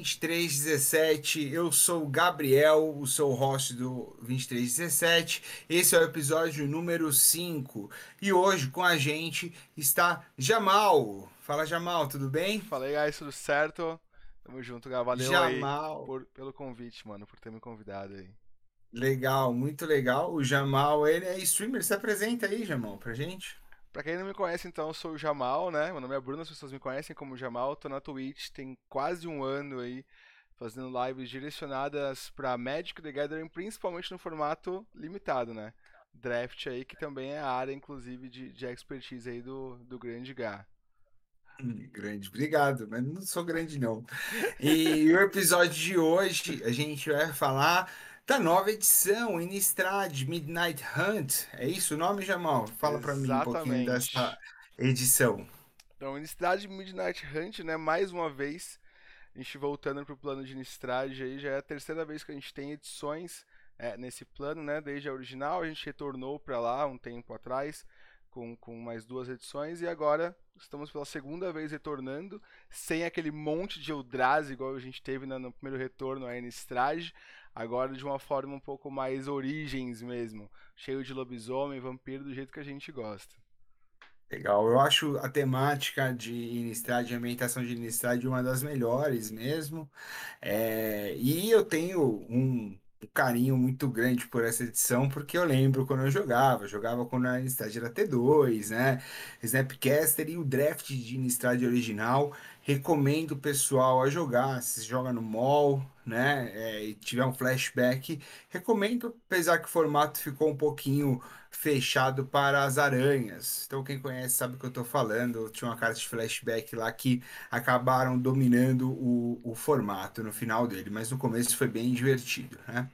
2317. Eu sou o Gabriel, o seu host do 2317. Esse é o episódio número 5 e hoje com a gente está Jamal. Fala, Jamal, tudo bem? Fala aí, guys, tudo certo? Tamo junto, Gá. Valeu Jamal. aí por, pelo convite, mano, por ter me convidado aí. Legal, muito legal. O Jamal, ele é streamer. Se apresenta aí, Jamal, pra gente. Pra quem não me conhece, então, eu sou o Jamal, né? Meu nome é Bruno, as pessoas me conhecem como Jamal. Tô na Twitch tem quase um ano aí, fazendo lives direcionadas pra Magic the Gathering, principalmente no formato limitado, né? Draft aí, que também é a área, inclusive, de, de expertise aí do, do grande Gá. Hum, Grande, obrigado, mas não sou grande não. E o episódio de hoje a gente vai falar da nova edição, Innistrad Midnight Hunt. É isso o nome, Jamal? Fala pra mim um pouquinho dessa edição. Então, Innistrad Midnight Hunt, né? Mais uma vez, a gente voltando pro plano de Innistrad aí, já é a terceira vez que a gente tem edições é, nesse plano, né? Desde a original, a gente retornou para lá um tempo atrás, com, com mais duas edições, e agora estamos pela segunda vez retornando, sem aquele monte de Eldrazi igual a gente teve no, no primeiro retorno a Innistrad, agora de uma forma um pouco mais origens mesmo, cheio de lobisomem, vampiro, do jeito que a gente gosta. Legal, eu acho a temática de Innistrad, a ambientação de Innistrad uma das melhores mesmo. É, e eu tenho um, carinho muito grande por essa edição, porque eu lembro quando eu jogava, jogava quando a Innistrad era T2, né? Snapcaster e o draft de Innistrad original. Recomendo o pessoal a jogar, se joga no mall, né? é, e tiver um flashback, recomendo, apesar que o formato ficou um pouquinho fechado para as aranhas. Então, quem conhece sabe o que eu tô falando. Tinha uma carta de flashback lá que acabaram dominando o, o formato no final dele, mas no começo foi bem divertido, né?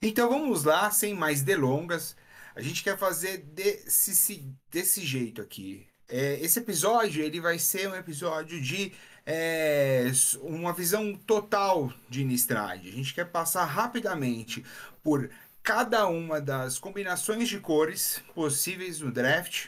Então vamos lá, sem mais delongas. A gente quer fazer desse, se- desse jeito aqui. É, esse episódio ele vai ser um episódio de é, uma visão total de Innistrad. A gente quer passar rapidamente por cada uma das combinações de cores possíveis no draft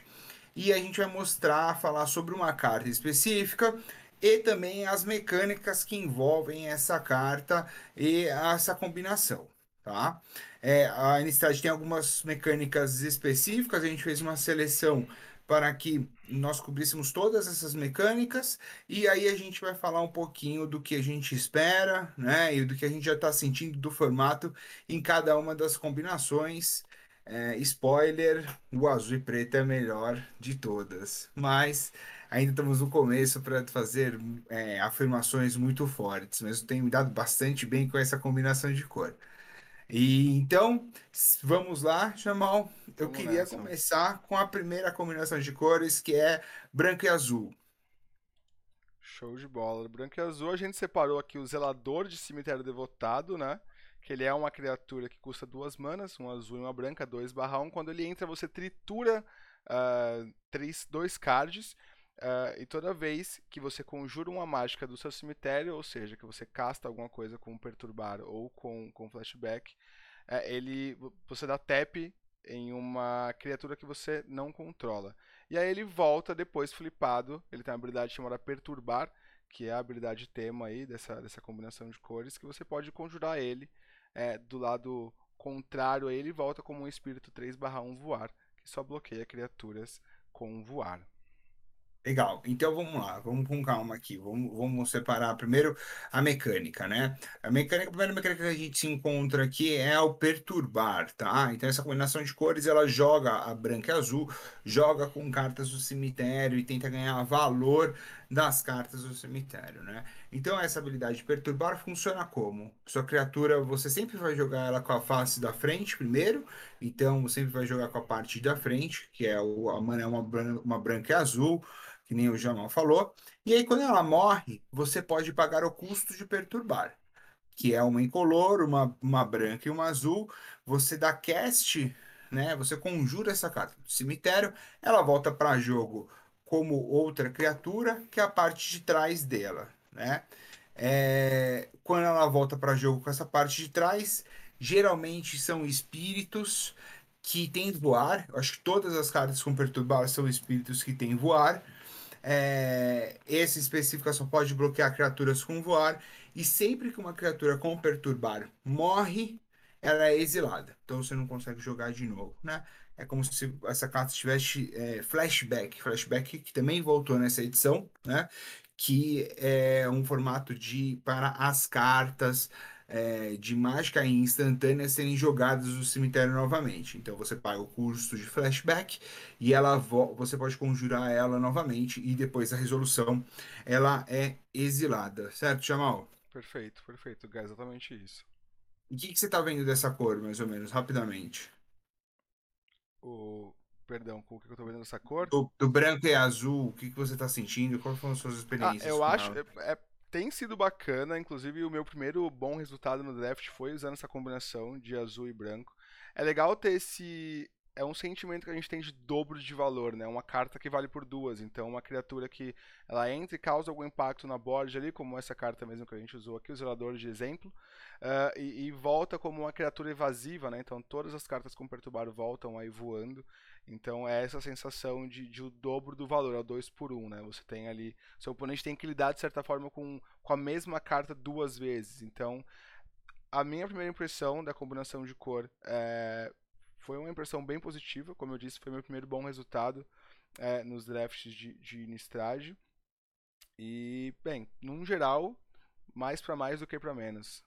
e a gente vai mostrar, falar sobre uma carta específica e também as mecânicas que envolvem essa carta e essa combinação, tá? É, a Innistrad tem algumas mecânicas específicas, a gente fez uma seleção para que nós cobríssemos todas essas mecânicas e aí a gente vai falar um pouquinho do que a gente espera, né? E do que a gente já está sentindo do formato em cada uma das combinações. É, spoiler, o azul e preto é a melhor de todas, mas ainda estamos no começo para fazer é, afirmações muito fortes, mas eu tenho me dado bastante bem com essa combinação de cor. E então, vamos lá, Jamal. Eu Vamos queria nessa. começar com a primeira combinação de cores, que é branco e azul. Show de bola. Branco e azul, a gente separou aqui o Zelador de Cemitério Devotado, né? Que ele é uma criatura que custa duas manas, um azul e uma branca, 2 barra 1. Quando ele entra, você tritura ah, três, dois cards. Ah, e toda vez que você conjura uma mágica do seu cemitério, ou seja, que você casta alguma coisa com perturbar ou com, com flashback, eh, ele, você dá tap em uma criatura que você não controla. E aí ele volta depois flipado. Ele tem uma habilidade chamada Perturbar, que é a habilidade tema aí dessa, dessa combinação de cores, que você pode conjurar ele é, do lado contrário ele volta como um espírito 3/1 voar, que só bloqueia criaturas com voar. Legal, então vamos lá, vamos com calma aqui, vamos, vamos separar primeiro a mecânica, né? A mecânica, a primeira mecânica que a gente se encontra aqui é o perturbar, tá? Então essa combinação de cores, ela joga a branca e azul, joga com cartas do cemitério e tenta ganhar valor das cartas do cemitério, né? Então essa habilidade de perturbar funciona como? Sua criatura, você sempre vai jogar ela com a face da frente primeiro, então você sempre vai jogar com a parte da frente, que é o, a mana é uma, uma branca e azul, que nem o Jamal falou. E aí, quando ela morre, você pode pagar o custo de perturbar, que é uma incolor, uma, uma branca e uma azul. Você dá cast, né? Você conjura essa carta do cemitério, ela volta para jogo como outra criatura, que é a parte de trás dela, né? É, quando ela volta para jogo com essa parte de trás, geralmente são espíritos que têm voar. Eu acho que todas as cartas com perturbar são espíritos que têm voar. É, esse específico só pode bloquear criaturas com voar. E sempre que uma criatura com perturbar morre, ela é exilada. Então você não consegue jogar de novo, né? É como se essa carta tivesse é, flashback. Flashback que também voltou nessa edição, né? Que é um formato de para as cartas é, de mágica instantânea serem jogadas no cemitério novamente. Então você paga o custo de flashback e ela você pode conjurar ela novamente e depois a resolução ela é exilada, certo, Jamal? Perfeito, perfeito, é exatamente isso. O que, que você está vendo dessa cor, mais ou menos, rapidamente? O perdão, com o que eu tô vendo dessa cor? Do, do branco e azul, o que, que você está sentindo? Quais foram as suas experiências? Ah, eu acho, é, é, tem sido bacana, inclusive o meu primeiro bom resultado no draft foi usando essa combinação de azul e branco. É legal ter esse. É um sentimento que a gente tem de dobro de valor, né? Uma carta que vale por duas. Então, uma criatura que ela entra e causa algum impacto na board ali, como essa carta mesmo que a gente usou aqui, o Zelador de exemplo, uh, e, e, volta como uma criatura evasiva, né? Então, todas as cartas com perturbar voltam aí voando. Então é essa sensação de, de o dobro do valor, é o 2 por 1, um, né? Você tem ali. Seu oponente tem que lidar de certa forma com, com a mesma carta duas vezes. Então, a minha primeira impressão da combinação de cor é, foi uma impressão bem positiva. Como eu disse, foi meu primeiro bom resultado é, nos drafts de, de. E, bem, num geral, mais para mais do que para menos.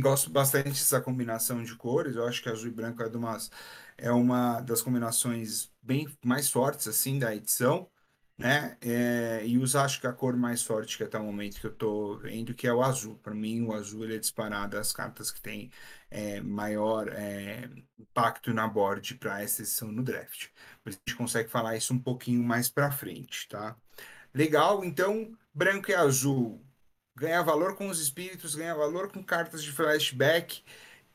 Gosto bastante dessa combinação de cores. Eu acho que azul e branco é, umas, é uma das combinações bem mais fortes assim da edição, né? É, e uso acho que a cor mais forte que até o momento que eu tô vendo que é o azul. Para mim, o azul ele é disparado as cartas que tem é, maior é, impacto na board para essa edição no draft. Mas a gente consegue falar isso um pouquinho mais para frente, tá? Legal, então branco e azul ganha valor com os espíritos, ganha valor com cartas de flashback,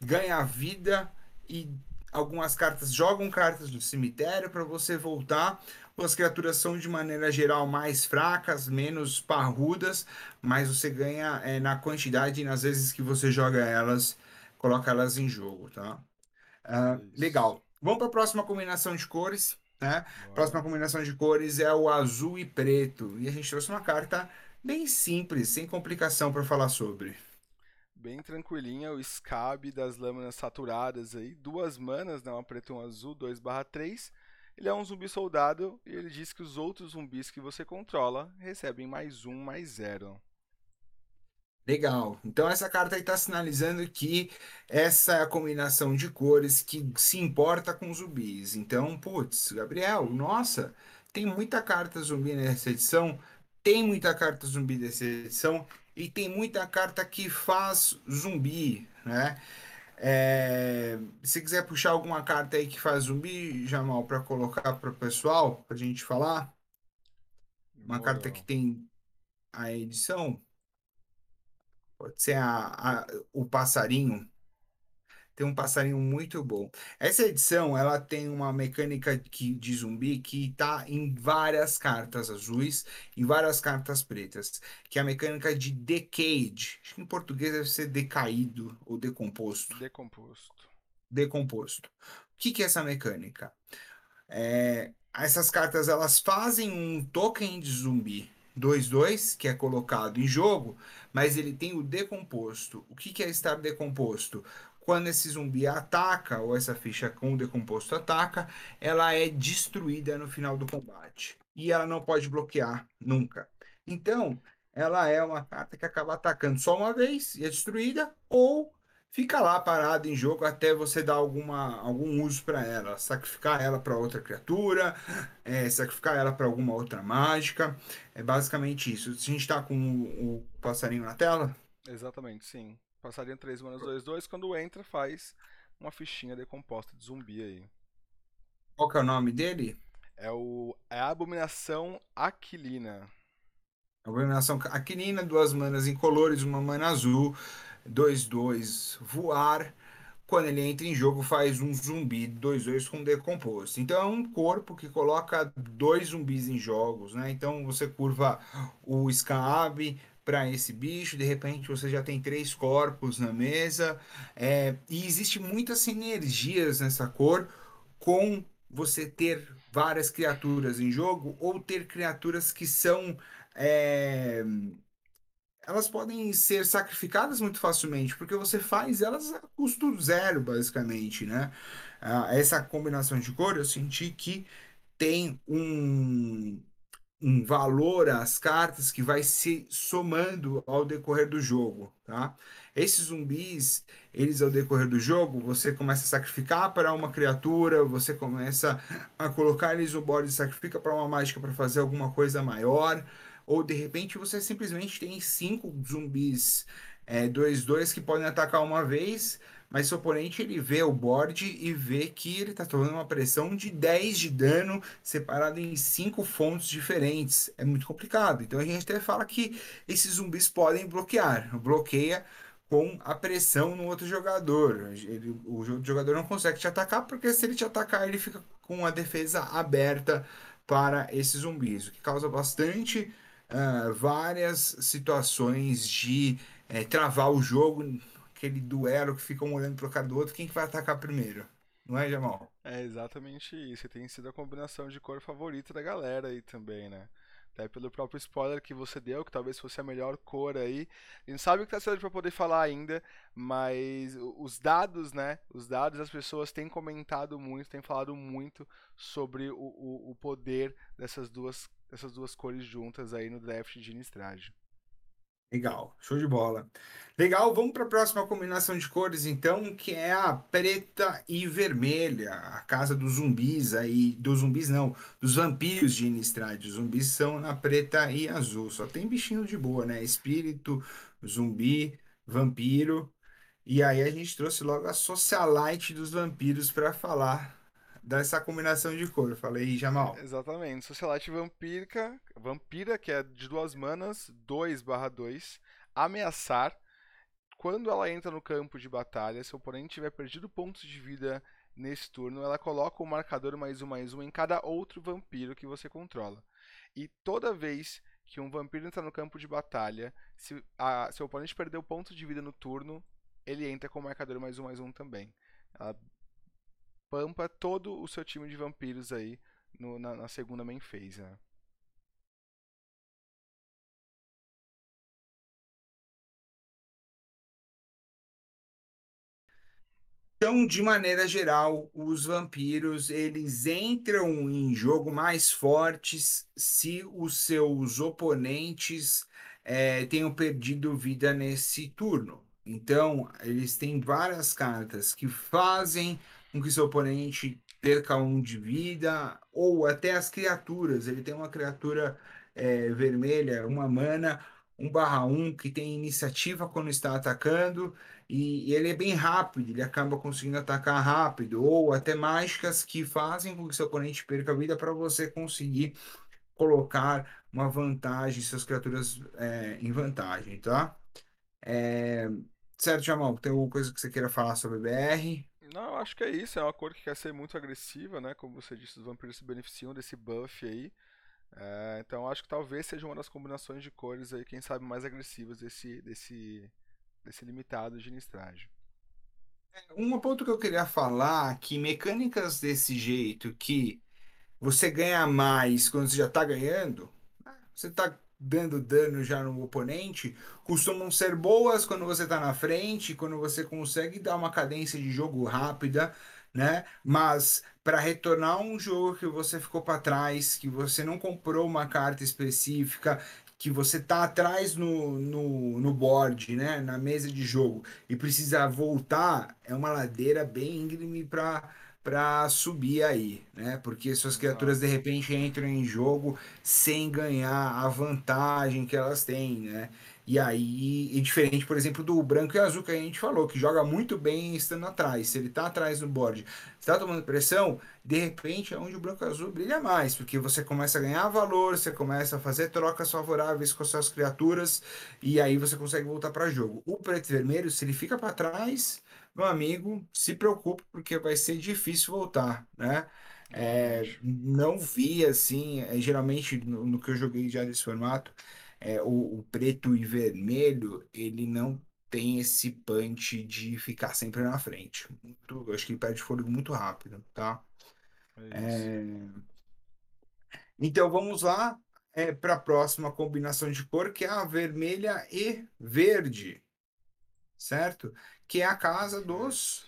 ganha vida e algumas cartas jogam cartas no cemitério para você voltar. As criaturas são de maneira geral mais fracas, menos parrudas, mas você ganha é, na quantidade e nas vezes que você joga elas, coloca elas em jogo, tá? Uh, legal. Vamos para a próxima combinação de cores. Né? Próxima combinação de cores é o azul e preto. E a gente trouxe uma carta bem simples, sem complicação para falar sobre. Bem tranquilinha, o Scab das lâminas saturadas aí, duas manas, né, uma preta e um azul, 2/3. Ele é um zumbi soldado e ele diz que os outros zumbis que você controla recebem mais um, mais zero. Legal. Então essa carta aí está sinalizando que essa é a combinação de cores que se importa com zumbis. Então, putz, Gabriel, nossa, tem muita carta zumbi nessa edição. Tem muita carta zumbi dessa edição e tem muita carta que faz zumbi, né? É, se quiser puxar alguma carta aí que faz zumbi, Jamal, para colocar para o pessoal, para a gente falar. Uma Boa. carta que tem a edição. Pode ser a, a, o passarinho tem um passarinho muito bom. Essa edição, ela tem uma mecânica que, de zumbi que está em várias cartas azuis e várias cartas pretas, que é a mecânica de decade. Acho que em português deve ser decaído ou decomposto. Decomposto. Decomposto. O que, que é essa mecânica? É, essas cartas elas fazem um token de zumbi 2-2, que é colocado em jogo, mas ele tem o decomposto. O que, que é estar decomposto? Quando esse zumbi ataca, ou essa ficha com decomposto ataca, ela é destruída no final do combate. E ela não pode bloquear nunca. Então, ela é uma carta que acaba atacando só uma vez e é destruída, ou fica lá parada em jogo até você dar alguma, algum uso para ela. Sacrificar ela para outra criatura, é, sacrificar ela para alguma outra mágica. É basicamente isso. A gente está com o, o passarinho na tela? Exatamente, sim. Passaria 3 manas 2, 2. Quando entra, faz uma fichinha decomposta de zumbi aí. Qual que é o nome dele? É, o, é a Abominação Aquilina. Abominação Aquilina, duas manas incolores, uma mana azul, 2, 2, voar. Quando ele entra em jogo, faz um zumbi 2, 2 com decomposto. Então é um corpo que coloca dois zumbis em jogos, né? Então você curva o Scab, para esse bicho, de repente você já tem três corpos na mesa, é, e existe muitas sinergias nessa cor com você ter várias criaturas em jogo ou ter criaturas que são é, elas podem ser sacrificadas muito facilmente, porque você faz elas a custo zero, basicamente, né? Ah, essa combinação de cor eu senti que tem um, um valor às cartas que vai se somando ao decorrer do jogo, tá? Esses zumbis, eles ao decorrer do jogo, você começa a sacrificar para uma criatura, você começa a colocar eles no board sacrifica para uma mágica para fazer alguma coisa maior, ou de repente você simplesmente tem cinco zumbis é, 2-2 que podem atacar uma vez, mas seu oponente ele vê o board e vê que ele está tomando uma pressão de 10 de dano separado em cinco fontes diferentes. É muito complicado. Então a gente até fala que esses zumbis podem bloquear. Bloqueia com a pressão no outro jogador. Ele, o jogador não consegue te atacar, porque se ele te atacar, ele fica com a defesa aberta para esses zumbis, o que causa bastante uh, várias situações de uh, travar o jogo, aquele duelo que fica um olhando para o cara do outro, quem que vai atacar primeiro? Não é, Jamal? É exatamente isso. E tem sido a combinação de cor favorita da galera aí também, né? Até pelo próprio spoiler que você deu, que talvez fosse a melhor cor aí. A gente sabe que tá cedo para poder falar ainda, mas os dados, né? Os dados, as pessoas têm comentado muito, têm falado muito sobre o, o, o poder dessas duas, dessas duas cores juntas aí no draft de Innistrad. Legal, show de bola. Legal, vamos para a próxima combinação de cores, então, que é a preta e vermelha, a casa dos zumbis aí, dos zumbis não, dos vampiros de Innistrad. Os zumbis são na preta e azul, só tem bichinho de boa, né? Espírito, zumbi, vampiro. E aí a gente trouxe logo a socialite dos vampiros para falar dessa combinação de cor. Falei, Jamal. Exatamente. Socialite vampírica, vampira, que é de duas manas, 2/2, ameaçar. Quando ela entra no campo de batalha, se o oponente tiver perdido pontos de vida nesse turno, ela coloca o marcador mais um mais um em cada outro vampiro que você controla. E toda vez que um vampiro entra no campo de batalha, se a, seu oponente perdeu pontos de vida no turno, ele entra com o marcador mais um mais um também. Ela pampa todo o seu time de vampiros aí no, na, na, segunda main phase, né? Então, de maneira geral, os vampiros eles entram em jogo mais fortes se os seus oponentes é, tenham perdido vida nesse turno. Então, eles têm várias cartas que fazem com que seu oponente perca um de vida, ou até as criaturas. Ele tem uma criatura é, vermelha, uma mana, um barra um que tem iniciativa quando está atacando, e, e ele é bem rápido, ele acaba conseguindo atacar rápido, ou até mágicas que fazem com que seu oponente perca a vida para você conseguir colocar uma vantagem, suas criaturas é, em vantagem, tá? É, certo, Jamal, tem alguma coisa que você queira falar sobre BR? Não, acho que é isso. É uma cor que quer ser muito agressiva, né? Como você disse, os vampiros se beneficiam desse buff aí. É, então acho que talvez seja uma das combinações de cores aí, quem sabe, mais agressivas desse, desse, desse limitado de Innistrad. Um ponto que eu queria falar que mecânicas desse jeito que você ganha mais quando você já está ganhando, né? você está dando dano já no oponente, costumam ser boas quando você está na frente, quando você consegue dar uma cadência de jogo rápida, né? Mas para retornar um jogo que você ficou para trás, que você não comprou uma carta específica, que você tá atrás no, no, no board, né? Na mesa de jogo e precisa voltar, é uma ladeira bem íngreme para para subir aí, né? Porque suas criaturas de repente entram em jogo sem ganhar a vantagem que elas têm, né? E aí, é diferente, por exemplo, do branco e azul que a gente falou, que joga muito bem estando atrás. Se ele tá atrás no board, está tomando pressão, de repente é onde o branco e azul brilha mais, porque você começa a ganhar valor, você começa a fazer trocas favoráveis com as suas criaturas, e aí você consegue voltar para jogo. O preto e vermelho, se ele fica para trás, meu amigo, se preocupe, porque vai ser difícil voltar, né? É, não vi assim, é, geralmente no, no, que eu joguei já nesse formato, é, o, o, preto e vermelho, ele não tem esse punch de ficar sempre na frente. Muito, eu acho que ele perde fôlego muito rápido, tá? É isso. Então vamos lá para a próxima combinação de cor, que é a vermelha e verde, certo? Que é a casa dos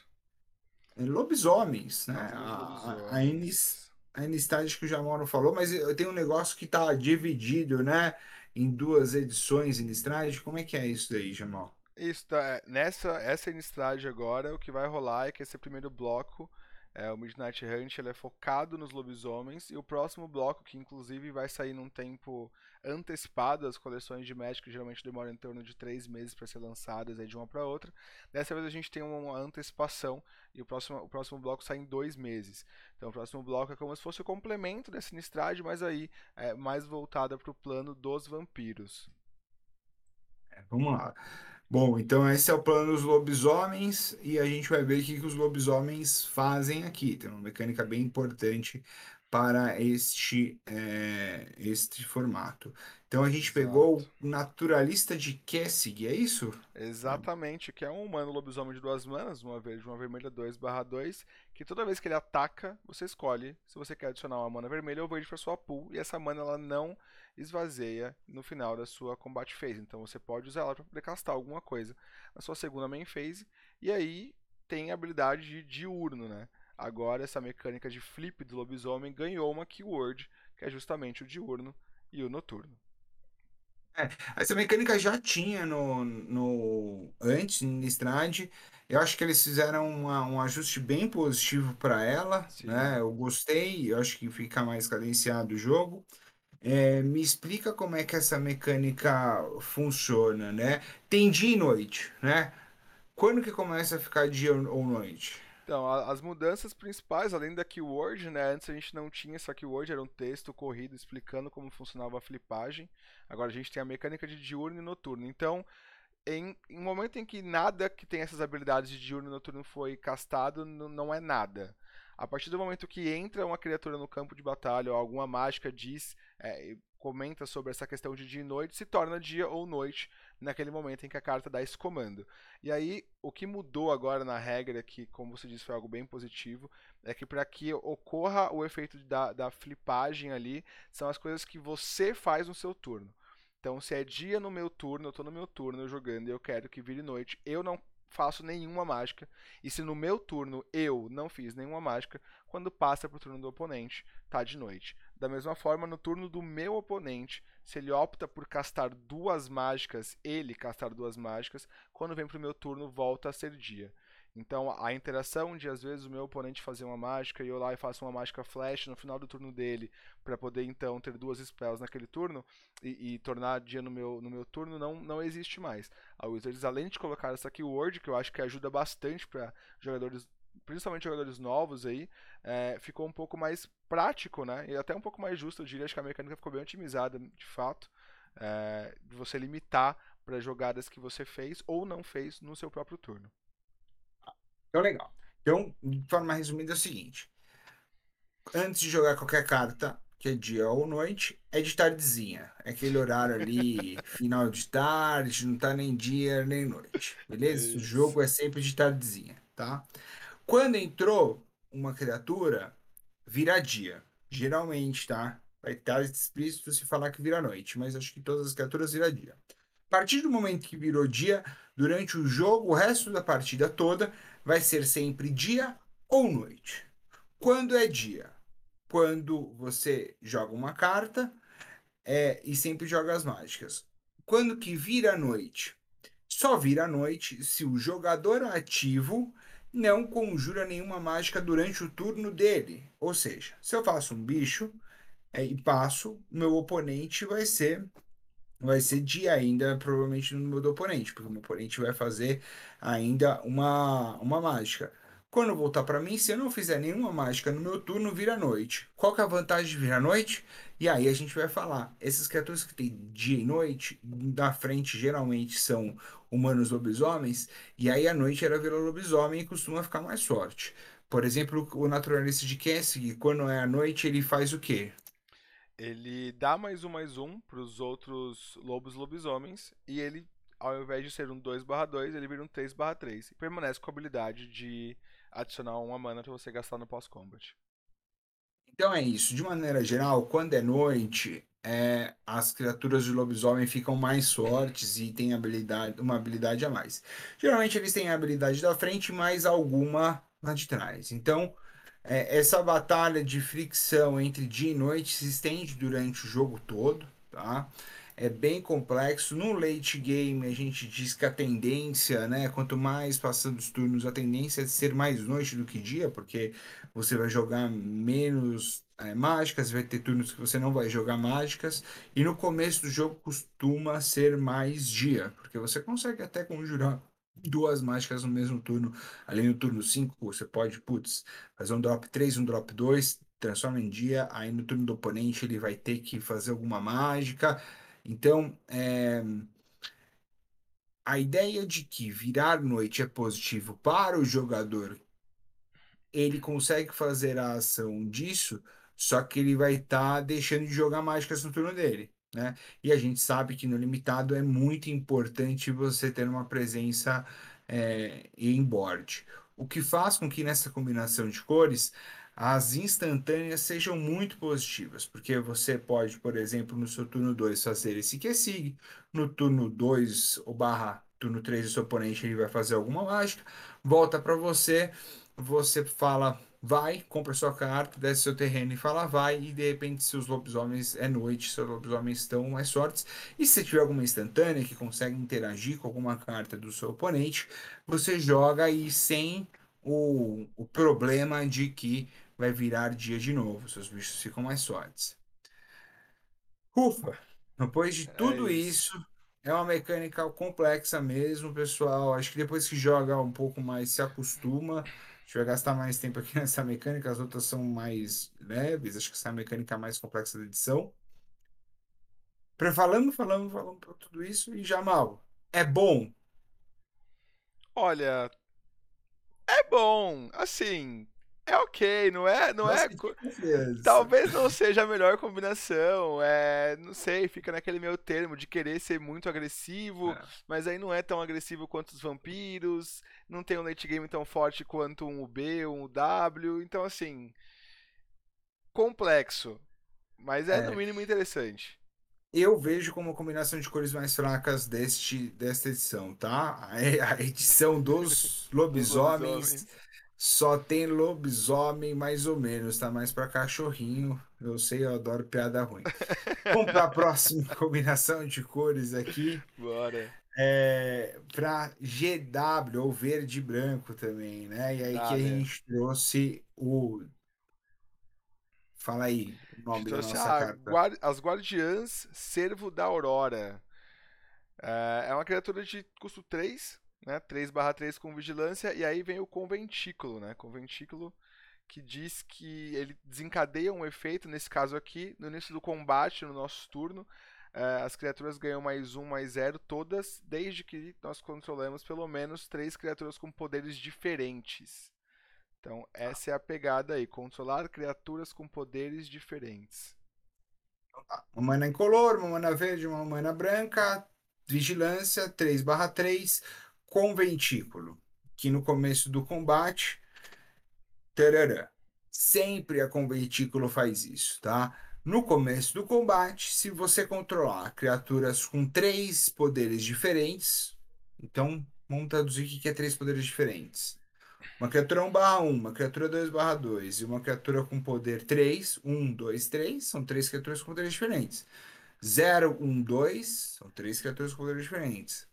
lobisomens, né? A, a, Enis, a que o Jamoro falou, mas eu tenho um negócio que está dividido, né? Em duas edições Innistrad. Como é que é isso daí, Jamal? Isso, tá, é, nessa essa Innistrad agora, o que vai rolar é que esse primeiro bloco, é, o Midnight Hunt, ele é focado nos lobisomens, e o próximo bloco, que inclusive vai sair num tempo antecipado, as coleções de Magic geralmente demoram em torno de três meses para ser lançadas aí de uma para outra, dessa vez a gente tem uma antecipação, e o próximo, o próximo bloco sai em dois meses. Então o próximo bloco é como se fosse o complemento dessa Innistrad, mas aí é mais voltada para o plano dos vampiros. É, vamos lá. Bom, então esse é o plano dos lobisomens e a gente vai ver o que que os lobisomens fazem aqui. Tem uma mecânica bem importante para este, é, este formato. Então a gente pegou Exato. o Naturalista de Kessig, é isso? Exatamente, que é um humano lobisomem de duas manas, uma verde uma vermelha dois barra dois que toda vez que ele ataca, você escolhe se você quer adicionar uma mana vermelha ou verde para sua pool, e essa mana ela não esvazeia no final da sua combate phase, então você pode usar ela para poder castar alguma coisa na sua segunda main phase, e aí tem a habilidade de diurno, né? Agora essa mecânica de flip do lobisomem ganhou uma keyword, que é justamente o diurno e o noturno. É, essa mecânica já tinha no, no antes no Innistrad. Eu acho que eles fizeram uma- um ajuste bem positivo para ela, Sim. né? Eu gostei, eu acho que fica mais cadenciado o jogo. É, me explica como é que essa mecânica funciona, né? Tem dia e noite, né? Quando que começa a ficar dia ou noite? Então, as mudanças principais, além da keyword, né? Antes a gente não tinha essa keyword, era um texto corrido explicando como funcionava a flipagem. Agora a gente tem a mecânica de diurno e noturno. Então, em, em um momento em que nada que tem essas habilidades de diurno e noturno foi castado, não é nada. A partir do momento que entra uma criatura no campo de batalha ou alguma mágica diz, é, comenta sobre essa questão de dia e noite, se torna dia ou noite naquele momento em que a carta dá esse comando. E aí, o que mudou agora na regra, que como você disse foi algo bem positivo, é que para que ocorra o efeito da, da flipagem ali, são as coisas que você faz no seu turno. Então, se é dia no meu turno, eu tô no meu turno jogando e eu quero que vire noite, eu não faço nenhuma mágica. E se no meu turno eu não fiz nenhuma mágica, quando passa pro turno do oponente, tá de noite. Da mesma forma, no turno do meu oponente, se ele opta por castar duas mágicas, ele castar duas mágicas, quando vem pro meu turno, volta a ser dia. Então, a interação de às vezes o meu oponente fazer uma mágica e eu lá e faço uma mágica flash no final do turno dele, para poder então ter duas spells naquele turno, e, e tornar dia no meu, no meu turno não, não existe mais. A Wizards, além de colocar essa keyword, que eu acho que ajuda bastante para jogadores, principalmente jogadores novos aí, é, ficou um pouco mais prático, né? E até um pouco mais justo, eu diria. Acho que a mecânica ficou bem otimizada, de fato, é, de você limitar para jogadas que você fez ou não fez no seu próprio turno. Então, legal. Então, de forma resumida, é o seguinte: antes de jogar qualquer carta, que é dia ou noite, é de tardezinha. É aquele horário ali, final de tarde, não tá nem dia nem noite. Beleza? O Isso. jogo é sempre de tardezinha, tá? Quando entrou uma criatura, vira dia. Geralmente, tá? Vai estar explícito se falar que vira noite, mas acho que todas as criaturas vira dia. A partir do momento que virou dia, durante o jogo, o resto da partida toda vai ser sempre dia ou noite. Quando é dia? Quando você joga uma carta é, e sempre joga as mágicas. Quando que vira noite? Só vira noite se o jogador ativo não conjura nenhuma mágica durante o turno dele. Ou seja, se eu faço um bicho é, e passo, meu oponente vai ser vai ser dia ainda, provavelmente no número do oponente, porque o meu oponente vai fazer ainda uma, uma mágica. Quando voltar para mim, se eu não fizer nenhuma mágica no meu turno, vira noite. Qual que é a vantagem de virar noite? E aí a gente vai falar. Essas criaturas que têm dia e noite, da frente geralmente são humanos lobisomens, e aí a noite era virar lobisomem e costuma ficar mais forte. Por exemplo, o naturalista de Kessig, quando é à noite, ele faz o quê? Ele dá mais um mais um para os outros lobos lobisomens e ele, ao invés de ser um dois barra dois ele vira um três barra três e permanece com a habilidade de adicionar uma mana para você gastar no pós-combat. Então é isso. De maneira geral, quando é noite, é, as criaturas de lobisomem ficam mais fortes e têm habilidade, uma habilidade a mais. Geralmente eles têm a habilidade da frente, mais alguma lá de trás. Então, é, essa batalha de fricção entre dia e noite se estende durante o jogo todo, tá? É bem complexo. No late game, a gente diz que a tendência, né? Quanto mais passando os turnos, a tendência é ser mais noite do que dia, porque você vai jogar menos é, mágicas, vai ter turnos que você não vai jogar mágicas, e no começo do jogo costuma ser mais dia, porque você consegue até conjurar duas mágicas no mesmo turno. Ali no turno 5, você pode, putz, fazer um drop 3, um drop 2, transforma em dia, aí no turno do oponente ele vai ter que fazer alguma mágica. Então, é, a ideia de que virar noite é positivo para o jogador, ele consegue fazer a ação disso, só que ele vai estar tá deixando de jogar mágicas no turno dele. Né? E a gente sabe que no limitado é muito importante você ter uma presença é, em board. O que faz com que nessa combinação de cores as instantâneas sejam muito positivas, porque você pode, por exemplo, no seu turno 2 fazer esse QSIG, no turno 2 ou barra turno 3 do seu oponente ele vai fazer alguma mágica, volta para você, você fala vai, compra sua carta, desce seu terreno e fala vai, e de repente seus lobisomens é noite, seus lobisomens estão mais fortes, e se tiver alguma instantânea que consegue interagir com alguma carta do seu oponente, você joga aí sem o, o problema de que vai virar dia de novo, seus bichos ficam mais fortes. Ufa! Depois de é tudo é isso. isso, é uma mecânica complexa mesmo, pessoal. Acho que depois que joga um pouco mais, se acostuma. A gente vai gastar mais tempo aqui nessa mecânica, as outras são mais leves. Acho que essa é a mecânica mais complexa da edição. Falamos, falamos, falamos por tudo isso e Jamal, é bom? Olha, é bom. Assim, é ok, não é, não é. Talvez não seja a melhor combinação. É, não sei, fica naquele meio termo de querer ser muito agressivo, é. mas aí não é tão agressivo quanto os vampiros. Não tem um late game tão forte quanto um UB, um W. Então assim, complexo, mas é, é. no mínimo interessante. Eu vejo como combinação de cores mais fracas deste, desta edição, tá? A edição dos lobisomens só tem lobisomem, mais ou menos, tá mais para cachorrinho. Eu sei, eu adoro piada ruim. Vamos para a próxima combinação de cores aqui. Bora. É, para GW, ou verde e branco também, né? E aí que a gente trouxe o. Fala aí o nome da nossa carta. Guard... As Guardiãs Servo da Aurora. É, é uma criatura de custo 3, né? 3 barra 3 com vigilância, e aí vem o conventículo, né? Conventículo que diz que ele desencadeia um efeito, nesse caso aqui, no início do combate, no nosso turno, eh, as criaturas ganham mais um, mais zero, todas, desde que nós controlemos pelo menos três criaturas com poderes diferentes. Então, essa é a pegada aí, controlar criaturas com poderes diferentes. Uma mana incolor, uma mana verde, uma mana branca, vigilância, 3 barra 3, conventículo, que no começo do combate, tarará, sempre a conventículo faz isso, tá? No começo do combate, se você controlar criaturas com três poderes diferentes, então vamos traduzir o que é três poderes diferentes. Uma criatura 1 barra 1, uma criatura 2 barra 2 e uma criatura com poder 3, 1, 2, 3, são três criaturas com poderes diferentes. 0, 1, 2, são três criaturas com poderes diferentes.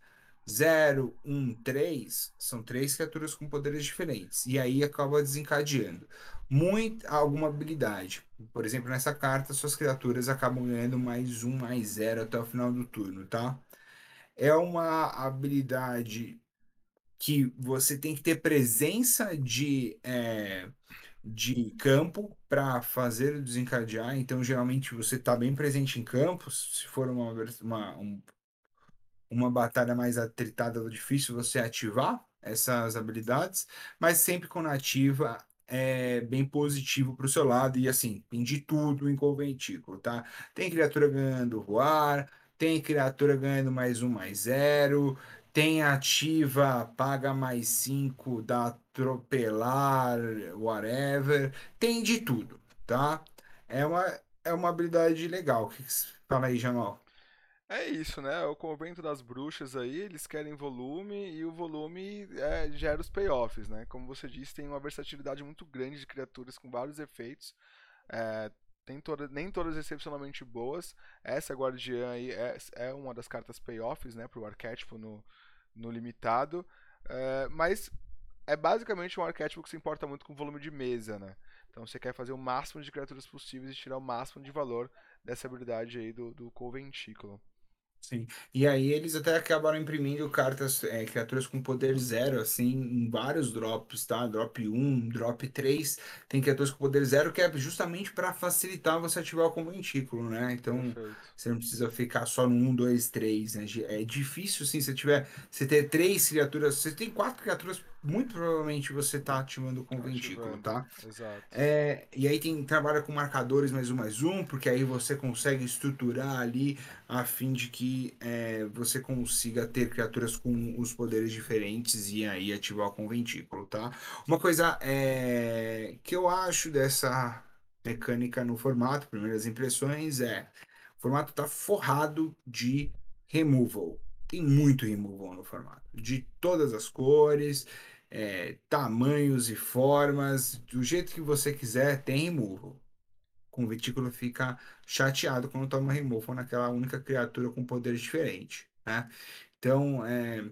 0, 1, 3 são três criaturas com poderes diferentes. E aí acaba desencadeando muito, alguma habilidade. Por exemplo, nessa carta, suas criaturas acabam ganhando mais um, mais zero até o final do turno, tá? É uma habilidade que você tem que ter presença de, é, de campo para fazer desencadear. Então, geralmente, você está bem presente em campo. Se for uma, uma, um uma batalha mais atritada, difícil você ativar essas habilidades, mas sempre com nativa é bem positivo para o seu lado e assim, tem de tudo em conventículo, tá? Tem criatura ganhando voar, tem criatura ganhando mais um, mais zero, tem ativa, paga mais cinco, dá atropelar, whatever, tem de tudo, tá? é uma, é uma habilidade legal. O que que fala aí, Jamal? É isso, né? O convento das bruxas aí, eles querem volume e o volume é, gera os payoffs, né? Como você disse, tem uma versatilidade muito grande de criaturas com vários efeitos. É, tem toda, nem todas excepcionalmente boas. Essa guardiã aí é, é uma das cartas payoffs, né? Pro arquétipo no, no limitado. É, mas é basicamente um arquétipo que se importa muito com volume de mesa, né? Então você quer fazer o máximo de criaturas possíveis e tirar o máximo de valor dessa habilidade aí do, do Conventículo. Sim. E aí eles até acabaram imprimindo cartas, é, criaturas com poder zero, assim, em vários drops, tá? Drop um drop três tem criaturas com poder zero que é justamente para facilitar você ativar o conventículo, né? Então Perfeito. você não precisa ficar só no um dois três né? É difícil, sim, se tiver, você ter três criaturas, você tem quatro criaturas, muito provavelmente você tá ativando o conventículo, Ativando. tá? Exato. É, e aí tem trabalha com marcadores mais um mais um, porque aí você consegue estruturar ali a fim de que é, você consiga ter criaturas com os poderes diferentes e aí ativar o conventículo, tá? Uma coisa é, que eu acho dessa mecânica no formato, primeiras impressões, é o formato tá forrado de removal. Tem muito removal no formato, de todas as cores, é, tamanhos e formas, do jeito que você quiser, tem removal com o Vitículo fica chateado quando toma removal naquela única criatura com poderes diferentes, né? Então, é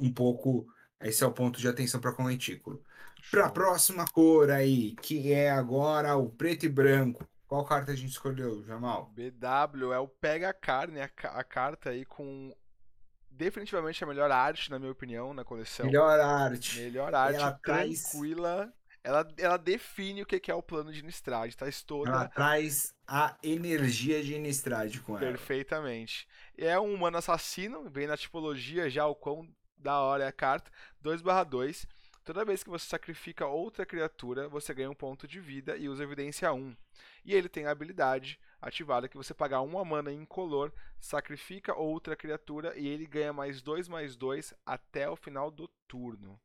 um pouco, esse é o ponto de atenção para com o Vitículo. Para a próxima cor aí, que é agora o preto e branco. Qual carta a gente escolheu, Jamal? BW é o Pega a Carne, a, a carta aí com definitivamente a melhor arte, na minha opinião, na coleção. Melhor arte. Melhor arte, Ela traz, tranquila. Ela, ela define o que é o plano de Innistrad. Traz ela toda traz a energia de Innistrad com ela. perfeitamente. É um humano assassino, vem na tipologia já o quão da hora é a carta. 2/2. Toda vez que você sacrifica outra criatura, você ganha um ponto de vida e usa evidência 1. E ele tem a habilidade ativada que você pagar uma mana incolor, sacrifica outra criatura e ele ganha mais 2 mais 2 até o final do turno.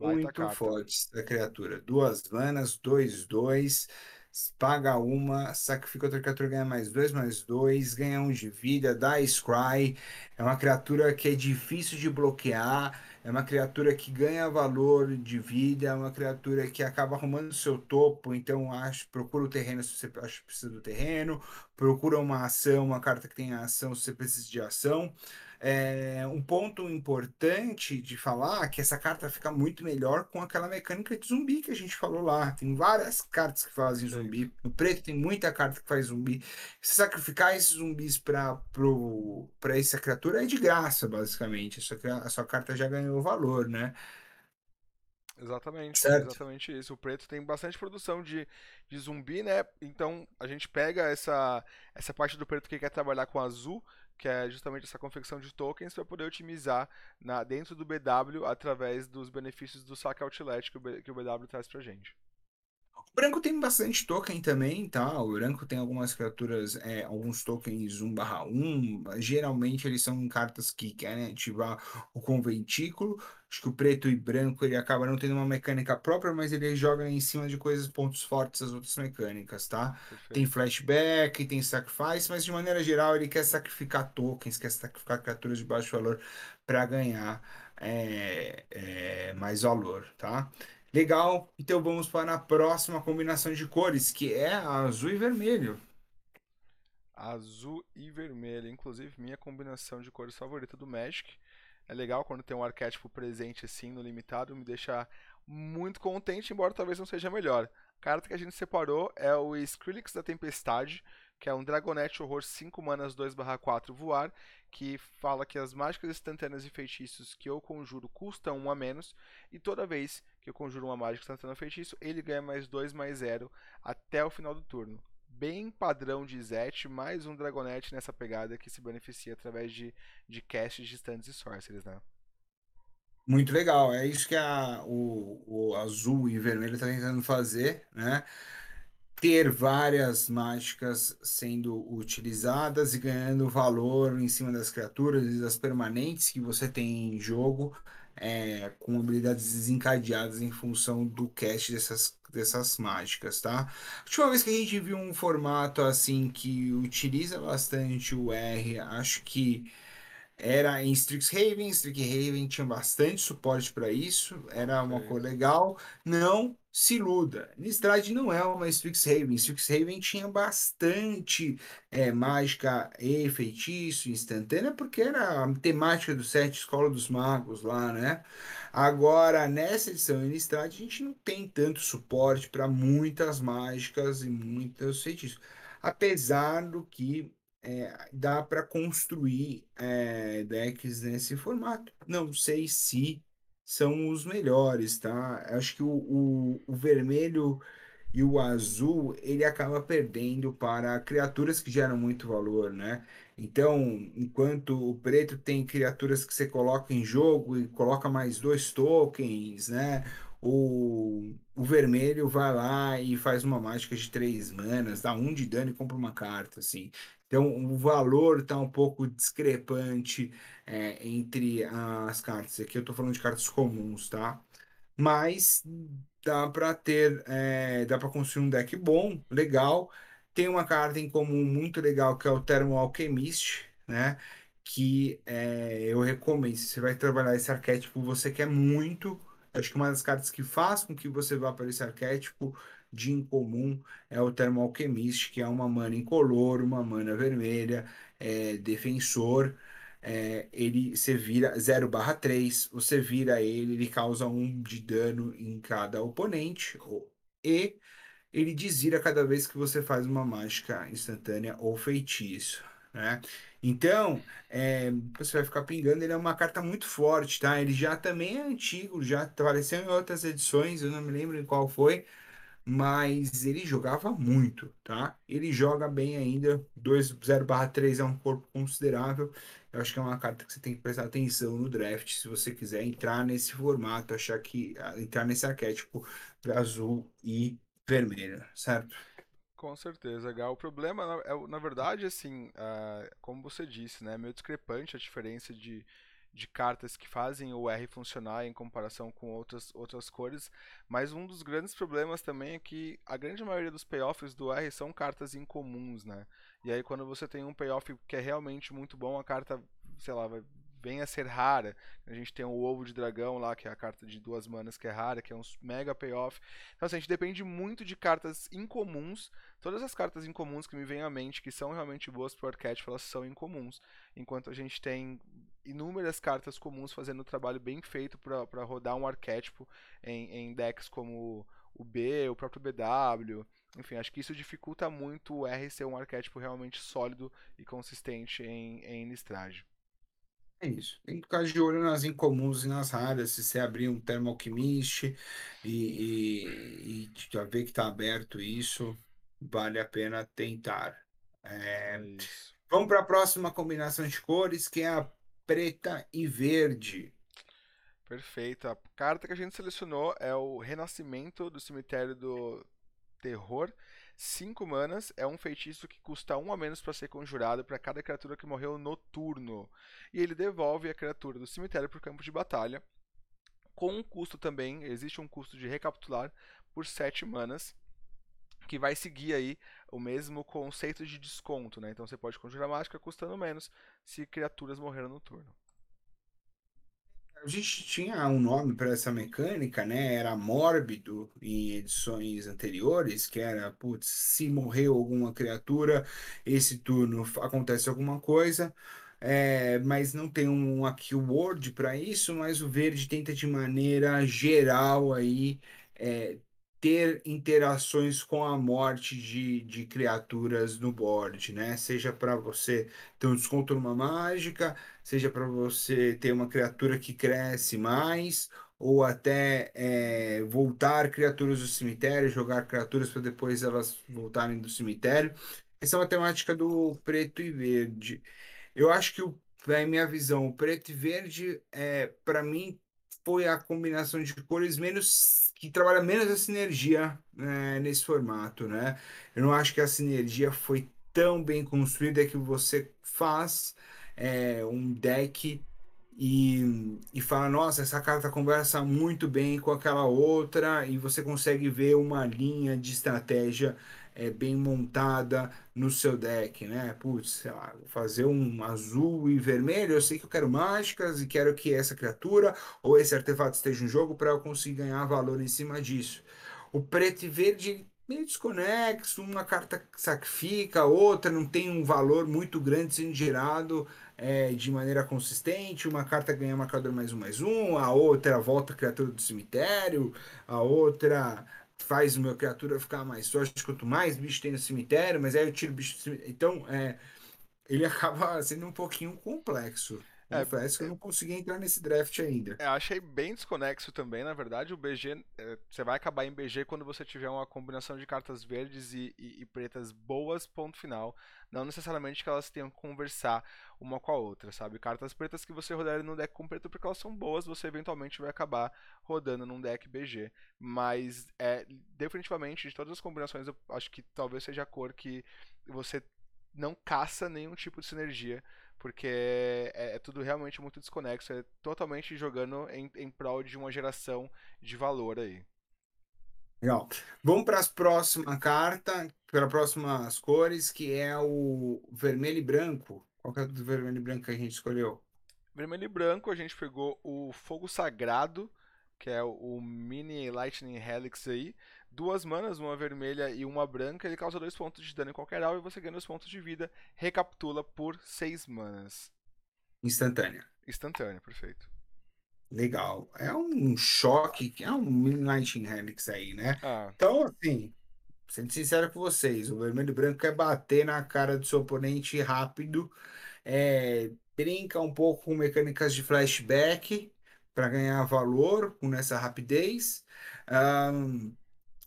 Baita Muito carta. forte essa criatura. Duas manas, dois, dois. Paga uma, sacrifica outra criatura, ganha mais dois, mais dois, ganha um de vida, dá Scry. É uma criatura que é difícil de bloquear. É uma criatura que ganha valor de vida. É uma criatura que acaba arrumando seu topo. Então, acho, procura o terreno se você acha que precisa do terreno. Procura uma ação, uma carta que tenha ação se você precisa de ação. É, um ponto importante de falar é que essa carta fica muito melhor com aquela mecânica de zumbi que a gente falou lá. Tem várias cartas que fazem zumbi. No preto tem muita carta que faz zumbi. Se sacrificar esses zumbis para essa criatura é de graça, basicamente. Essa, a sua carta já ganhou valor, né? Exatamente, Certo? exatamente isso. O preto tem bastante produção de, de zumbi, né? Então a gente pega essa, essa parte do preto que quer trabalhar com azul, que é justamente essa confecção de tokens, para poder otimizar na, dentro do BW através dos benefícios do saque outlet que o, que o BW traz pra gente. O branco tem bastante token também, tá? O branco tem algumas criaturas, é, alguns tokens um barra um Geralmente eles são cartas que querem ativar o conventículo. Acho que o preto e branco ele acaba não tendo uma mecânica própria, mas ele joga em cima de coisas, pontos fortes das outras mecânicas, tá? Tem Perfeito. flashback, tem sacrifice, mas de maneira geral ele quer sacrificar tokens, quer sacrificar criaturas de baixo valor para ganhar é, é, mais valor, tá? Legal, então vamos para a próxima combinação de cores, que é azul e vermelho. Azul e vermelho, inclusive minha combinação de cores favorita do Magic. É legal quando tem um arquétipo presente assim no limitado, me deixa muito contente, embora talvez não seja a melhor. A carta que a gente separou é o Skrillex da Tempestade, que é um Dragonete Horror 5 manas 2/4 voar, que fala que as mágicas instantâneas e feitiços que eu conjuro custam um a menos, e toda vez que eu conjuro uma mágica instantânea ou feitiço, ele ganha mais 2 mais zero até o final do turno bem padrão de Zet, mais um Dragonete nessa pegada que se beneficia através de, de casts distantes e sorceries, né? Muito legal, é isso que a, o, o azul e vermelho está tentando fazer, né? Ter várias mágicas sendo utilizadas e ganhando valor em cima das criaturas e das permanentes que você tem em jogo. É, com habilidades desencadeadas em função do cast dessas, dessas mágicas, tá? A última vez que a gente viu um formato assim que utiliza bastante o R, acho que era em Strixhaven, Strixhaven tinha bastante suporte para isso, era uma coisa Perfeito. legal. Não se iluda, Nistrad não é uma Strixhaven. Strixhaven tinha bastante é, mágica e feitiço instantânea, porque era a temática do set Escola dos Magos lá, né? Agora, nessa edição em Nistrad, a gente não tem tanto suporte para muitas mágicas e muitos feitiços. Apesar do que é, dá para construir é, decks nesse formato. Não sei se são os melhores, tá? Acho que o, o, o vermelho e o azul ele acaba perdendo para criaturas que geram muito valor, né? Então, enquanto o preto tem criaturas que você coloca em jogo e coloca mais dois tokens, né? O, o vermelho vai lá e faz uma mágica de três manas, dá um de dano e compra uma carta, assim. Então, o valor está um pouco discrepante é, entre as cartas. Aqui eu estou falando de cartas comuns, tá? Mas dá para ter, é, dá para construir um deck bom, legal. Tem uma carta em comum muito legal que é o Thermo Alchemist, né? Que é, eu recomendo. Se você vai trabalhar esse arquétipo, você quer muito. Acho que uma das cartas que faz com que você vá para esse arquétipo de incomum é o Thermo Alchemist, que é uma mana incolor, uma mana vermelha, é, defensor. É, ele você vira 0 barra 3, você vira ele, ele causa um de dano em cada oponente, e ele desvira cada vez que você faz uma mágica instantânea ou feitiço, né? Então, é, você vai ficar pingando, ele é uma carta muito forte, tá? Ele já também é antigo, já apareceu em outras edições, eu não me lembro em qual foi, mas ele jogava muito, tá? Ele joga bem ainda, 2-0/3 é um corpo considerável. Eu acho que é uma carta que você tem que prestar atenção no draft, se você quiser entrar nesse formato, achar que ah, entrar nesse arquétipo azul e vermelho, certo? Com certeza, Gal. O problema, na, é, na verdade, assim, ah, como você disse, né, é meio discrepante a diferença de, de cartas que fazem o R funcionar em comparação com outras, outras cores, mas um dos grandes problemas também é que a grande maioria dos payoffs do R são cartas incomuns, né? E aí quando você tem um payoff que é realmente muito bom, a carta, sei lá, vai, vem a ser rara. A gente tem o Ovo de Dragão lá, que é a carta de duas manas que é rara, que é um mega payoff. Então assim, a gente depende muito de cartas incomuns Todas as cartas incomuns que me vêm à mente, que são realmente boas pro arquétipo, elas são incomuns. Enquanto a gente tem inúmeras cartas comuns fazendo um trabalho bem feito para rodar um arquétipo em, em decks como o B, o próprio BW. Enfim, acho que isso dificulta muito o R ser um arquétipo realmente sólido e consistente em, em Innistrad. É isso. Tem que ficar de olho nas incomuns e nas raras. Se você abrir um Alchemist e, e, e ver que está aberto isso, vale a pena tentar. É É. Vamos para a próxima combinação de cores, que é a preta e verde. Perfeito. A carta que a gente selecionou é o Renascimento do Cemitério do Terror. 5 manas, é um feitiço que custa um a menos para ser conjurado para cada criatura que morreu no turno. E ele devolve a criatura do cemitério para o campo de batalha. Com um custo também, existe um custo de recapitular por 7 manas, que vai seguir aí o mesmo conceito de desconto, né? Então você pode conjurar mágica custando menos se criaturas morreram no turno. A gente tinha um nome para essa mecânica, né? Era mórbido em edições anteriores, que era, putz, se morreu alguma criatura, esse turno acontece alguma coisa, é, mas não tem um keyword para isso, mas o verde tenta de maneira geral aí é, ter interações com a morte de, de criaturas no board, né? Seja para você ter um desconto numa mágica seja para você ter uma criatura que cresce mais, ou até é, voltar criaturas do cemitério, jogar criaturas para depois elas voltarem do cemitério. Essa é uma temática do preto e verde. Eu acho que, o, na minha visão, o preto e verde, é, para mim, foi a combinação de cores menos que trabalha menos a sinergia, né, nesse formato, né? Eu não acho que a sinergia foi tão bem construída que você faz é, um deck e, e fala, nossa, essa carta conversa muito bem com aquela outra, e você consegue ver uma linha de estratégia é, bem montada no seu deck, né? Putz, sei lá, vou fazer um azul e vermelho, eu sei que eu quero mágicas e quero que essa criatura ou esse artefato esteja em jogo para eu conseguir ganhar valor em cima disso. O preto e verde meio desconexo, uma carta sacrifica, outra não tem um valor muito grande sendo gerado é, de maneira consistente, uma carta ganha marcador mais um mais um, a outra volta a criatura do cemitério, a outra faz meu criatura ficar mais forte quanto mais bicho tem no cemitério, mas aí eu tiro o bicho do cemitério. Então, é, ele acaba sendo um pouquinho complexo. É, Confesso que eu não consegui entrar nesse draft ainda. Eu achei bem desconexo também, na verdade. O BG, é, você vai acabar em BG quando você tiver uma combinação de cartas verdes e, e, e, pretas boas, ponto final. Não necessariamente que elas tenham que conversar uma com a outra, sabe? Cartas pretas que você rodar no deck com preto porque elas são boas, você eventualmente vai acabar rodando num deck BG. Mas, é, definitivamente, de todas as combinações, eu acho que talvez seja a cor que você não caça nenhum tipo de sinergia porque é, é, tudo realmente muito desconexo, é totalmente jogando em, em prol de uma geração de valor aí. Legal. Vamos para as próximas cartas, para as próximas cores, que é o vermelho e branco. Qual que é o do vermelho e branco que a gente escolheu? Vermelho e branco, a gente pegou o Fogo Sagrado, que é o Mini Lightning Helix aí. Duas manas, uma vermelha e uma branca. Ele causa dois pontos de dano em qualquer alvo e você ganha dois pontos de vida. Recapitula por seis manas. Instantânea. Instantânea, perfeito. Legal. É um choque, é um Lightning Helix aí, né? Ah. Então, assim, sendo sincero com vocês, o vermelho e branco é bater na cara do seu oponente rápido. É, brinca um pouco com mecânicas de flashback para ganhar valor com essa rapidez. Um,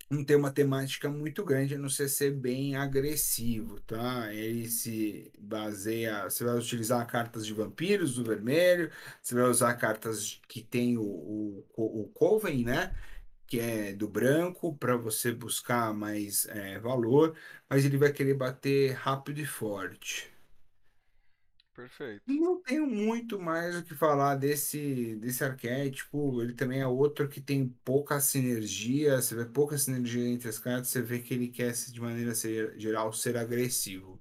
não tem uma temática muito grande, a não ser ser bem agressivo, tá? Ele se baseia. Você vai utilizar cartas de vampiros do vermelho, você vai usar cartas que tem o, o, o Coven, né? Que é do branco, para você buscar mais é, valor, mas ele vai querer bater rápido e forte. Perfeito. Não tenho muito mais o que falar desse, desse arquétipo. Ele também é outro que tem pouca sinergia. Você vê pouca sinergia entre as cartas. Você vê que ele quer, de maneira geral, ser agressivo.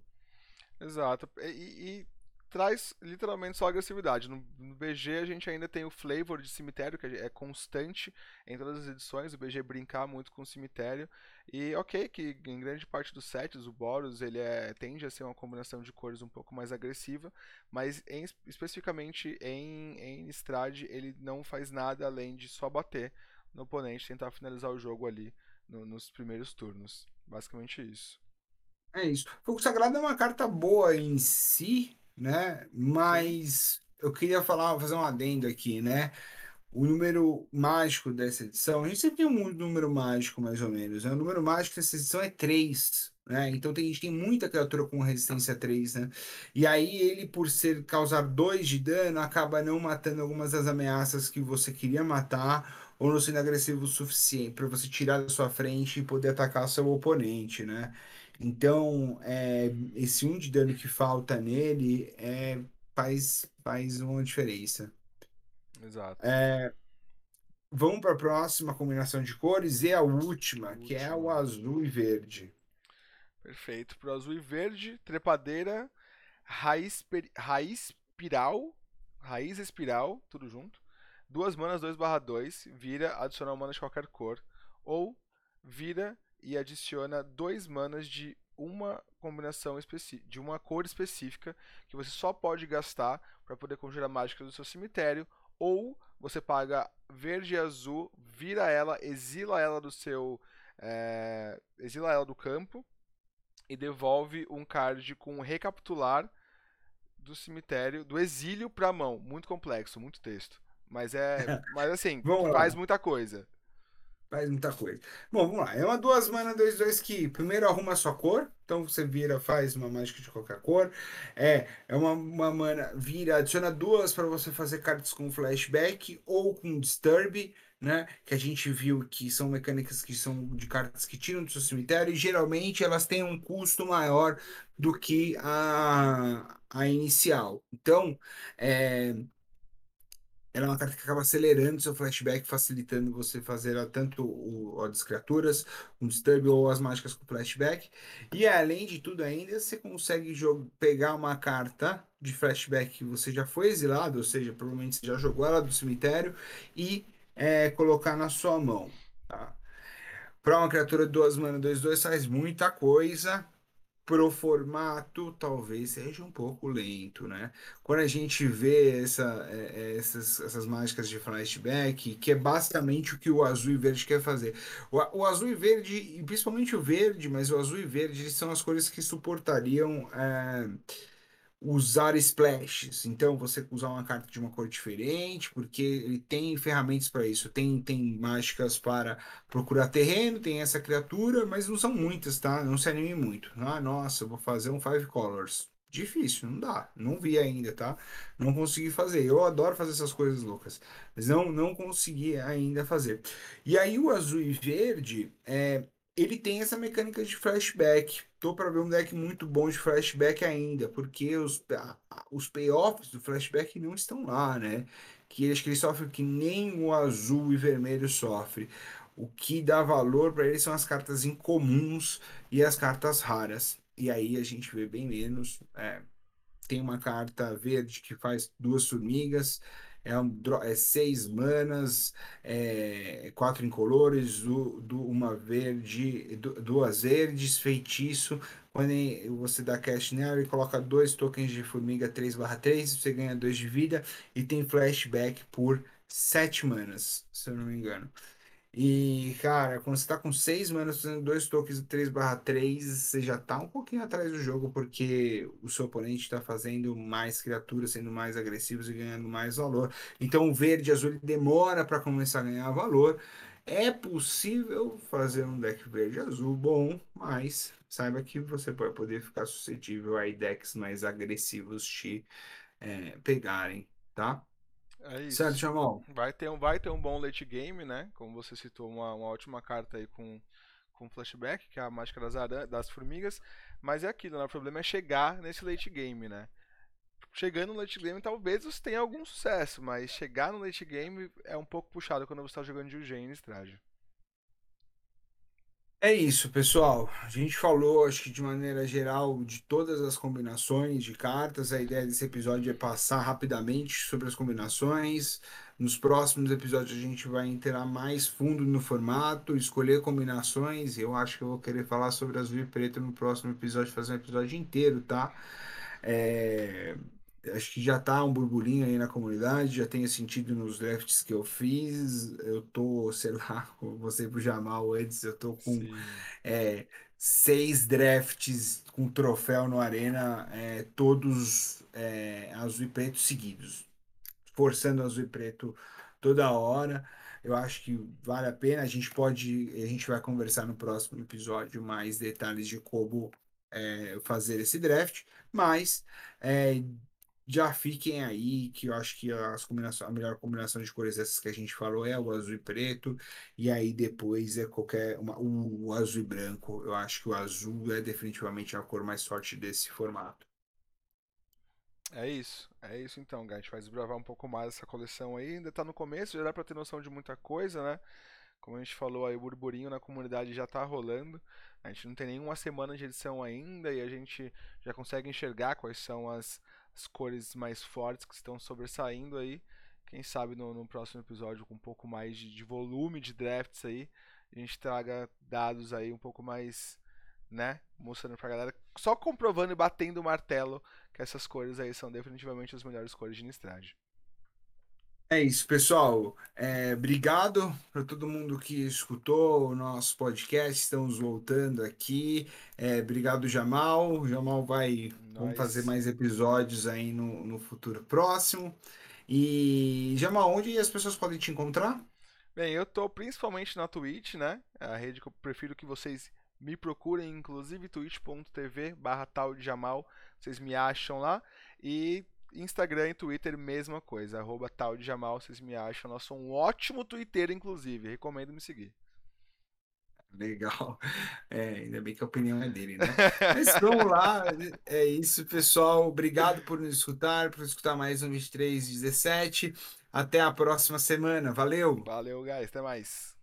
Exato. E, e traz literalmente só agressividade. No, no, BG a gente ainda tem o flavor de cemitério, que é constante em todas as edições, o BG brincar muito com o cemitério. E ok, que em grande parte dos sets, o Boros ele é, tende a ser uma combinação de cores um pouco mais agressiva, mas em, especificamente em, em Strade ele não faz nada além de só bater no oponente, tentar finalizar o jogo ali no, nos primeiros turnos. Basicamente isso. É isso. Fogo Sagrado é uma carta boa em si, né? Mas eu queria falar, fazer um adendo aqui, né? O número mágico dessa edição, a gente sempre tem um número mágico, mais ou menos. Né? O número mágico dessa edição é 3, né? Então tem, a gente tem muita criatura com resistência 3, né? E aí ele, por ser causar 2 de dano, acaba não matando algumas das ameaças que você queria matar, ou não sendo agressivo o suficiente para você tirar da sua frente e poder atacar seu oponente, né? Então, é, esse um de dano que falta nele é, faz, faz uma diferença. Exato. É, vamos para a próxima combinação de cores e a última, que é o azul e verde. Perfeito. Para o azul e verde, trepadeira, raiz, raiz espiral, raiz espiral, tudo junto. Duas manas 2/2, vira, adiciona uma mana de qualquer cor. Ou vira e adiciona dois manas de uma combinação de uma cor específica que você só pode gastar para poder conjurar mágicas do seu cemitério ou você paga verde e azul, vira ela, exila ela do seu é, exila ela do campo e devolve um card com recapitular do cemitério, do exílio para a mão. Muito complexo, muito texto. Mas é, mas assim, faz muita coisa. Faz muita coisa. Bom, vamos lá. É uma duas mana, dois, dois que primeiro arruma a sua cor. Então você vira, faz uma mágica de qualquer cor. É, é uma, uma mana, vira, adiciona duas para você fazer cartas com flashback ou com disturb, né? Que a gente viu que são mecânicas que são de cartas que tiram do seu cemitério e geralmente elas têm um custo maior do que a, a inicial. Então, é, ela é uma carta que acaba acelerando seu flashback, facilitando você fazer tanto o, o das criaturas, um disturb ou as mágicas com flashback. E além de tudo ainda, você consegue pegar uma carta de flashback que você já foi exilado, ou seja, provavelmente você já jogou ela do cemitério, e é, colocar na sua mão. Tá? Para uma criatura de duas mana, 2-2 faz muita coisa pro formato talvez seja um pouco lento, né? Quando a gente vê essa, é, é, essas, essas mágicas de flashback, que é basicamente o que o azul e verde quer fazer. O, o azul e verde, e principalmente o verde, mas o azul e verde são as cores que suportariam. É, usar splashes. Então, você usar uma carta de uma cor diferente, porque ele tem ferramentas para isso. Tem, tem mágicas para procurar terreno, tem essa criatura, mas não são muitas, tá? Não se anime muito. Ah, nossa, vou fazer um Five Colors. Difícil, não dá. Não vi ainda, tá? Não consegui fazer. Eu adoro fazer essas coisas loucas, mas não, não consegui ainda fazer. E aí, o azul e verde, é, ele tem essa mecânica de flashback. Tô para ver um deck muito bom de flashback ainda, porque os, os payoffs do flashback não estão lá, né? Que acho que ele sofre que nem o azul e vermelho sofre. O que dá valor para ele são as cartas incomuns e as cartas raras. E aí a gente vê bem menos. É, tem uma carta verde que faz duas formigas é, um, é seis manas, é, quatro incolores, do, do, uma verde, do, duas verdes, feitiço. Quando você dá cast nela e coloca dois tokens de formiga 3/3, você ganha dois de vida e tem flashback por sete manas, se eu não me engano. E, cara, quando você tá com 6 manas fazendo dois tokens 3/3, você já tá um pouquinho atrás do jogo, porque o seu oponente tá fazendo mais criaturas, sendo mais agressivos e ganhando mais valor. Então, o verde e azul demora para começar a ganhar valor. É possível fazer um deck verde azul bom, mas saiba que você pode poder ficar suscetível a decks mais agressivos te é, pegarem, tá? É isso. Certo, Jamal? Vai ter, um, vai ter um bom late game, né? Como você citou, uma, uma ótima carta aí com, com flashback, que é a mágica das, aran das formigas. Mas é aquilo, né? O problema é chegar nesse late game, né? Chegando no late game, talvez você tenha algum sucesso, mas chegar no late game é um pouco puxado quando você está jogando de UG em Estrade. É isso, pessoal. A gente falou, acho que de maneira geral, de todas as combinações de cartas. A ideia desse episódio é passar rapidamente sobre as combinações. Nos próximos episódios a gente vai entrar mais fundo no formato, escolher combinações. Eu acho que eu vou querer falar sobre azul e preto no próximo episódio, fazer um episódio inteiro, tá? É acho que já tá um burburinho aí na comunidade, já tenho sentido nos drafts que eu fiz. Eu tô, sei lá, como você pro Jamal antes, eu tô com é, seis drafts com troféu no Arena, é, todos é, azul e preto seguidos, forçando azul e preto toda hora. Eu acho que vale a pena. A gente pode, a gente vai conversar no próximo episódio mais detalhes de como é, fazer esse draft, mas é, já fiquem aí, que eu acho que as combinações, a melhor combinação de cores essas que a gente falou é o azul e preto, e aí depois é qualquer uma, o, o azul e branco. Eu acho que o azul é definitivamente a cor mais forte desse formato. É isso, é isso então, A gente vai desbravar um pouco mais essa coleção aí. Ainda tá no começo, já dá pra ter noção de muita coisa, né? Como a gente falou aí, o burburinho na comunidade já tá rolando. A gente não tem nenhuma semana de edição ainda e a gente já consegue enxergar quais são as, as cores mais fortes que estão sobressaindo aí. Quem sabe no, no próximo episódio com um pouco mais de, de, volume de drafts aí, a gente traga dados aí um pouco mais, né, mostrando pra galera, só comprovando e batendo o martelo que essas cores aí são definitivamente as melhores cores de Nistrad. É isso, pessoal. É, obrigado para todo mundo que escutou o nosso podcast. Estamos voltando aqui. É, obrigado, Jamal. O Jamal vai vamos fazer mais episódios aí no, no futuro próximo. E Jamal, onde as pessoas podem te encontrar? Bem, eu tô principalmente na Twitch, né? A rede que eu prefiro que vocês me procurem, inclusive twitch.tv barra tal de Jamal. Vocês me acham lá. E Instagram e Twitter, mesma coisa. Arroba tal de Jamal, vocês me acham. Nós somos um ótimo Twitter, inclusive. Recomendo me seguir. Legal. É, ainda bem que a opinião é dele, né? Mas vamos lá. É isso, pessoal. Obrigado por nos escutar, por escutar mais um 2317. Até a próxima semana. Valeu! Valeu, guys. Até mais.